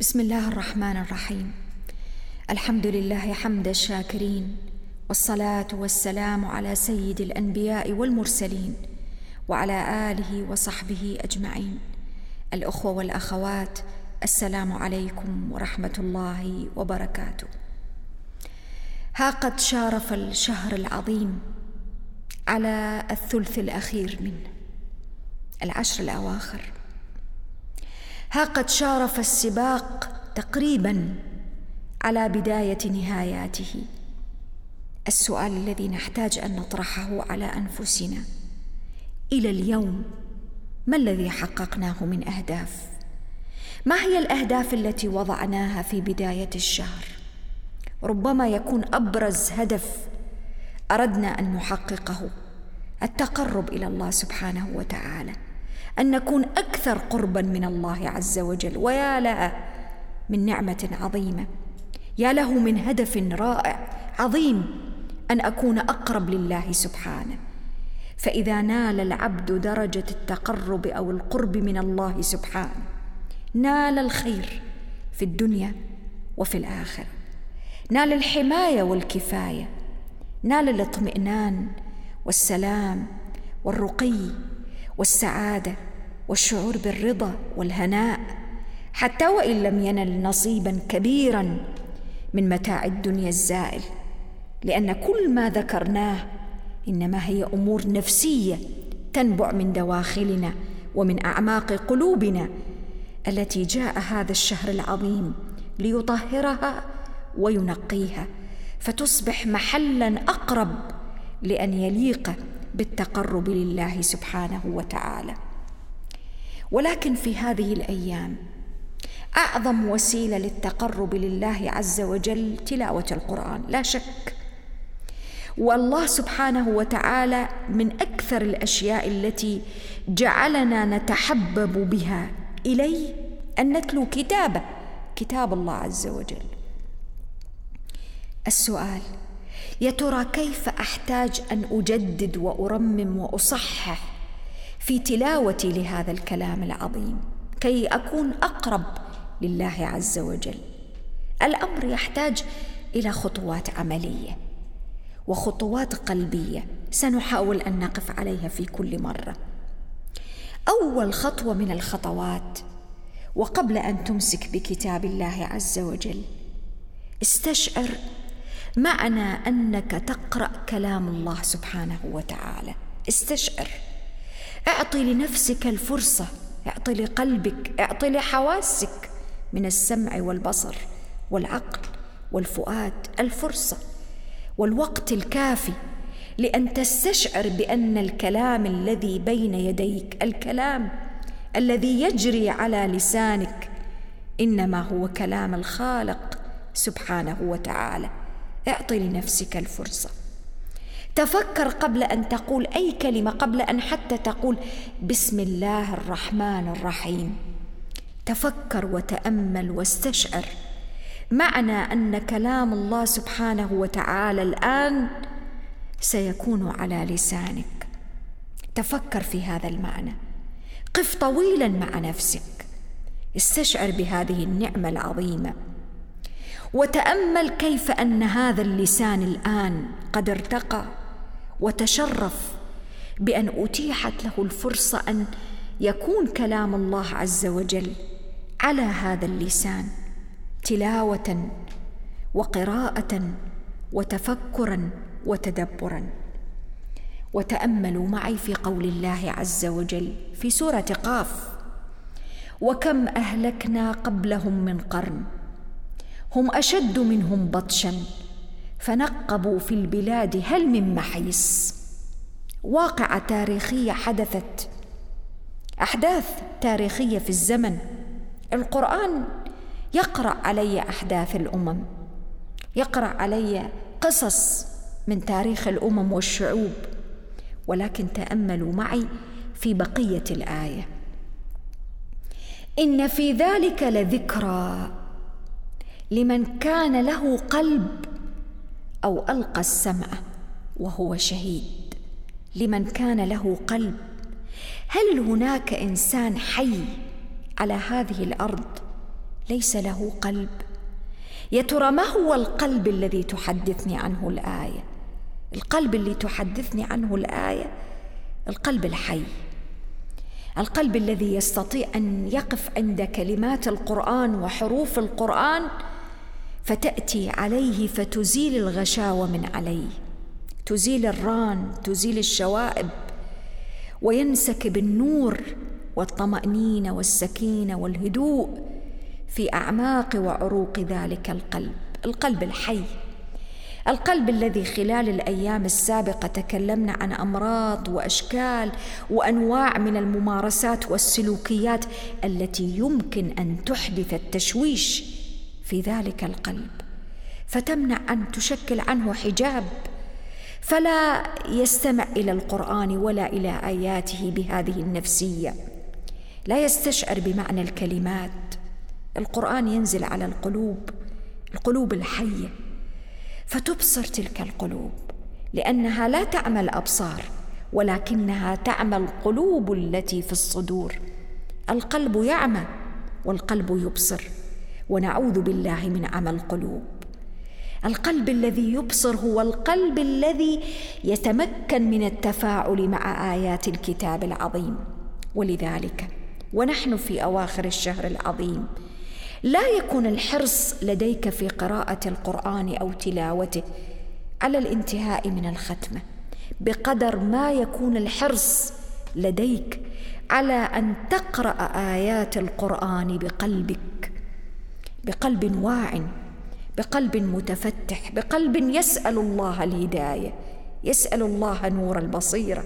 بسم الله الرحمن الرحيم. الحمد لله حمد الشاكرين والصلاة والسلام على سيد الأنبياء والمرسلين وعلى آله وصحبه أجمعين. الأخوة والأخوات السلام عليكم ورحمة الله وبركاته. ها قد شارف الشهر العظيم على الثلث الأخير منه العشر الأواخر. ها قد شارف السباق تقريبا على بداية نهاياته. السؤال الذي نحتاج أن نطرحه على أنفسنا. إلى اليوم ما الذي حققناه من أهداف؟ ما هي الأهداف التي وضعناها في بداية الشهر؟ ربما يكون أبرز هدف أردنا أن نحققه التقرب إلى الله سبحانه وتعالى. أن نكون أكثر قربا من الله عز وجل. ويا لها من نعمة عظيمة. يا له من هدف رائع عظيم أن أكون أقرب لله سبحانه. فإذا نال العبد درجة التقرب أو القرب من الله سبحانه نال الخير في الدنيا وفي الآخرة. نال الحماية والكفاية. نال الاطمئنان والسلام والرقي والسعادة والشعور بالرضا والهناء حتى وإن لم ينل نصيبا كبيرا من متاع الدنيا الزائل. لأن كل ما ذكرناه إنما هي أمور نفسية تنبع من دواخلنا ومن أعماق قلوبنا التي جاء هذا الشهر العظيم ليطهرها وينقيها فتصبح محلا أقرب لأن يليق بالتقرب لله سبحانه وتعالى. ولكن في هذه الأيام أعظم وسيلة للتقرب لله عز وجل تلاوة القرآن لا شك. والله سبحانه وتعالى من أكثر الأشياء التي جعلنا نتحبب بها إليه أن نتلو كتابه كتاب الله عز وجل. السؤال يا ترى كيف أحتاج أن أجدد وأرمم وأصحح في تلاوتي لهذا الكلام العظيم كي أكون أقرب لله عز وجل؟ الأمر يحتاج إلى خطوات عملية وخطوات قلبية سنحاول أن نقف عليها في كل مرة. أول خطوة من الخطوات وقبل أن تمسك بكتاب الله عز وجل استشعر معنى أنك تقرأ كلام الله سبحانه وتعالى. استشعر. أعطي لنفسك الفرصة أعطي لقلبك أعطي لحواسك من السمع والبصر والعقل والفؤاد الفرصة والوقت الكافي لأن تستشعر بأن الكلام الذي بين يديك الكلام الذي يجري على لسانك إنما هو كلام الخالق سبحانه وتعالى. اعطي لنفسك الفرصة. تفكر قبل أن تقول أي كلمة قبل أن حتى تقول بسم الله الرحمن الرحيم. تفكر وتأمل واستشعر. معنى أن كلام الله سبحانه وتعالى الآن سيكون على لسانك. تفكر في هذا المعنى. قف طويلا مع نفسك. استشعر بهذه النعمة العظيمة. وتأمل كيف أن هذا اللسان الآن قد ارتقى وتشرف بأن أتيحت له الفرصة أن يكون كلام الله عز وجل على هذا اللسان تلاوة وقراءة وتفكرا وتدبرا. وتأملوا معي في قول الله عز وجل في سورة قاف وكم أهلكنا قبلهم من قرن هم أشد منهم بطشا فنقبوا في البلاد هل من محيص. واقعة تاريخية حدثت. أحداث تاريخية في الزمن. القرآن يقرأ علي أحداث الأمم. يقرأ علي قصص من تاريخ الأمم والشعوب. ولكن تأملوا معي في بقية الآية. إن في ذلك لذكرى. لمن كان له قلب أو ألقى السمع وهو شهيد. لمن كان له قلب هل هناك إنسان حي على هذه الأرض ليس له قلب؟ يا ترى ما هو القلب الذي تحدثني عنه الآية؟ القلب اللي تحدثني عنه الآية القلب الحي. القلب الذي يستطيع أن يقف عند كلمات القرآن وحروف القرآن فتأتي عليه فتزيل الغشاوة من عليه. تزيل الران تزيل الشوائب وينسكب النور والطمانينه والسكينة والهدوء في أعماق وعروق ذلك القلب القلب الحي. القلب الذي خلال الأيام السابقة تكلمنا عن أمراض وأشكال وأنواع من الممارسات والسلوكيات التي يمكن أن تحدث التشويش في ذلك القلب فتمنع أن تشكل عنه حجاب فلا يستمع إلى القرآن ولا إلى آياته بهذه النفسية. لا يستشعر بمعنى الكلمات. القرآن ينزل على القلوب القلوب الحية فتبصر تلك القلوب لأنها لا تعمى الأبصار ولكنها تعمى القلوب التي في الصدور. القلب يعمى والقلب يبصر. ونعوذ بالله من عمى القلوب. القلب الذي يبصر هو القلب الذي يتمكن من التفاعل مع آيات الكتاب العظيم. ولذلك ونحن في أواخر الشهر العظيم لا يكون الحرص لديك في قراءة القرآن أو تلاوته على الانتهاء من الختمة بقدر ما يكون الحرص لديك على أن تقرأ آيات القرآن بقلبك. بقلب واع بقلب متفتح بقلب يسأل الله الهداية يسأل الله نور البصيرة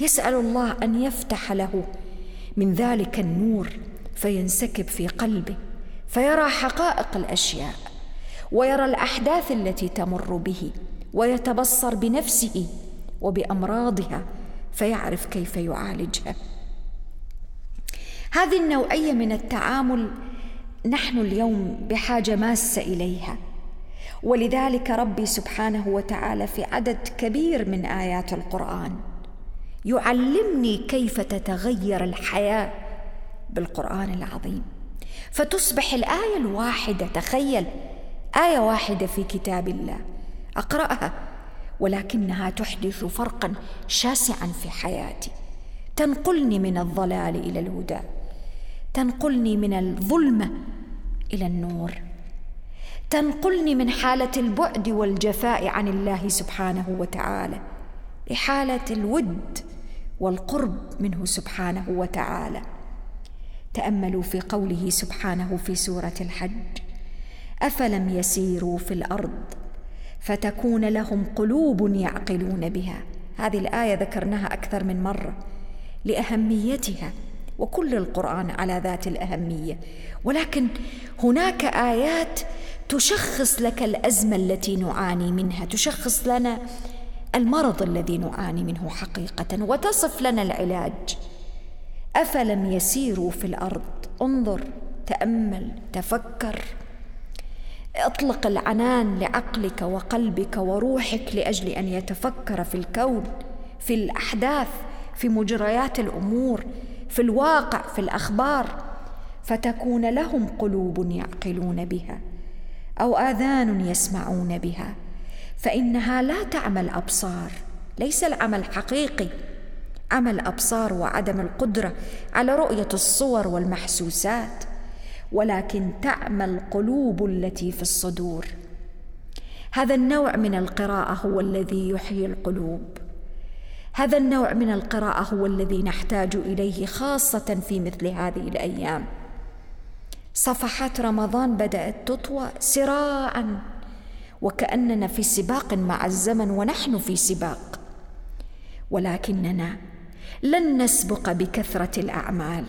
يسأل الله أن يفتح له. من ذلك النور فينسكب في قلبه فيرى حقائق الأشياء ويرى الأحداث التي تمر به ويتبصر بنفسه وبأمراضها فيعرف كيف يعالجها. هذه النوعية من التعامل نحن اليوم بحاجة ماسة إليها. ولذلك ربي سبحانه وتعالى في عدد كبير من آيات القرآن يعلمني كيف تتغير الحياة بالقرآن العظيم. فتصبح الآية الواحدة تخيل آية واحدة في كتاب الله. أقرأها ولكنها تحدث فرقا شاسعا في حياتي. تنقلني من الضلال إلى الهدى. تنقلني من الظلمه إلى النور. تنقلني من حالة البعد والجفاء عن الله سبحانه وتعالى لحالة الود والقرب منه سبحانه وتعالى. تأملوا في قوله سبحانه في سورة الحج أفلم يسيروا في الأرض فتكون لهم قلوب يعقلون بها. هذه الآية ذكرناها أكثر من مرة لأهميتها وكل القرآن على ذات الأهمية. ولكن هناك آيات تشخص لك الأزمة التي نعاني منها تشخص لنا المرض الذي نعاني منه حقيقة وتصف لنا العلاج. أفلم يسيروا في الأرض؟ انظر تأمل تفكر. اطلق العنان لعقلك وقلبك وروحك لأجل أن يتفكر في الكون في الأحداث في مجريات الأمور. في الواقع في الأخبار فتكون لهم قلوب يعقلون بها أو آذان يسمعون بها فإنها لا تعمى الابصار ليس العمى الحقيقي عمى الابصار وعدم القدرة على رؤية الصور والمحسوسات ولكن تعمى القلوب التي في الصدور. هذا النوع من القراءة هو الذي يحيي القلوب. هذا النوع من القراءة هو الذي نحتاج إليه خاصة في مثل هذه الأيام. صفحات رمضان بدأت تطوى سراعا وكأننا في سباق مع الزمن ونحن في سباق. ولكننا لن نسبق بكثرة الأعمال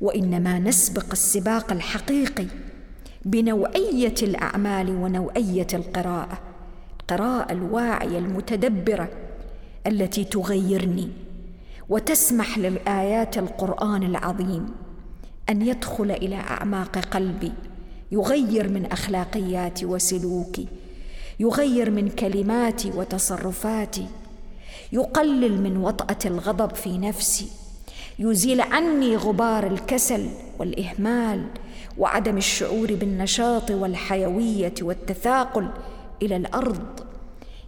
وإنما نسبق السباق الحقيقي بنوعية الأعمال ونوعية القراءة القراءه الواعيه المتدبرة التي تغيرني وتسمح للآيات القرآن العظيم أن يدخل إلى أعماق قلبي يغير من أخلاقياتي وسلوكي يغير من كلماتي وتصرفاتي يقلل من وطأة الغضب في نفسي يزيل عني غبار الكسل والإهمال وعدم الشعور بالنشاط والحيوية والتثاقل إلى الأرض.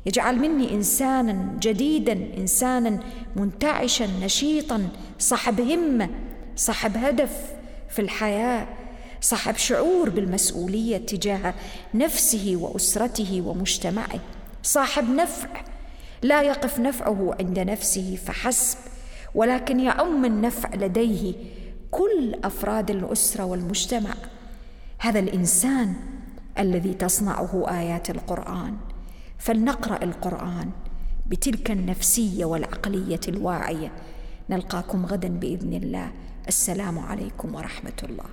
يجعل مني إنسانا جديدا إنسانا منتعشا نشيطا صاحب همة صاحب هدف في الحياة صاحب شعور بالمسؤولية تجاه نفسه وأسرته ومجتمعه. صاحب نفع لا يقف نفعه عند نفسه فحسب ولكن يعم النفع لديه كل أفراد الأسرة والمجتمع. هذا الإنسان الذي تصنعه آيات القرآن. فلنقرأ القرآن بتلك النفسية والعقلية الواعية. نلقاكم غدا بإذن الله. السلام عليكم ورحمة الله.